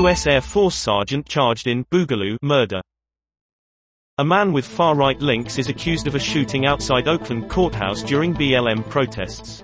U.S. Air Force sergeant charged in Boogaloo murder. A man with far-right links is accused of a shooting outside Oakland courthouse during BLM protests.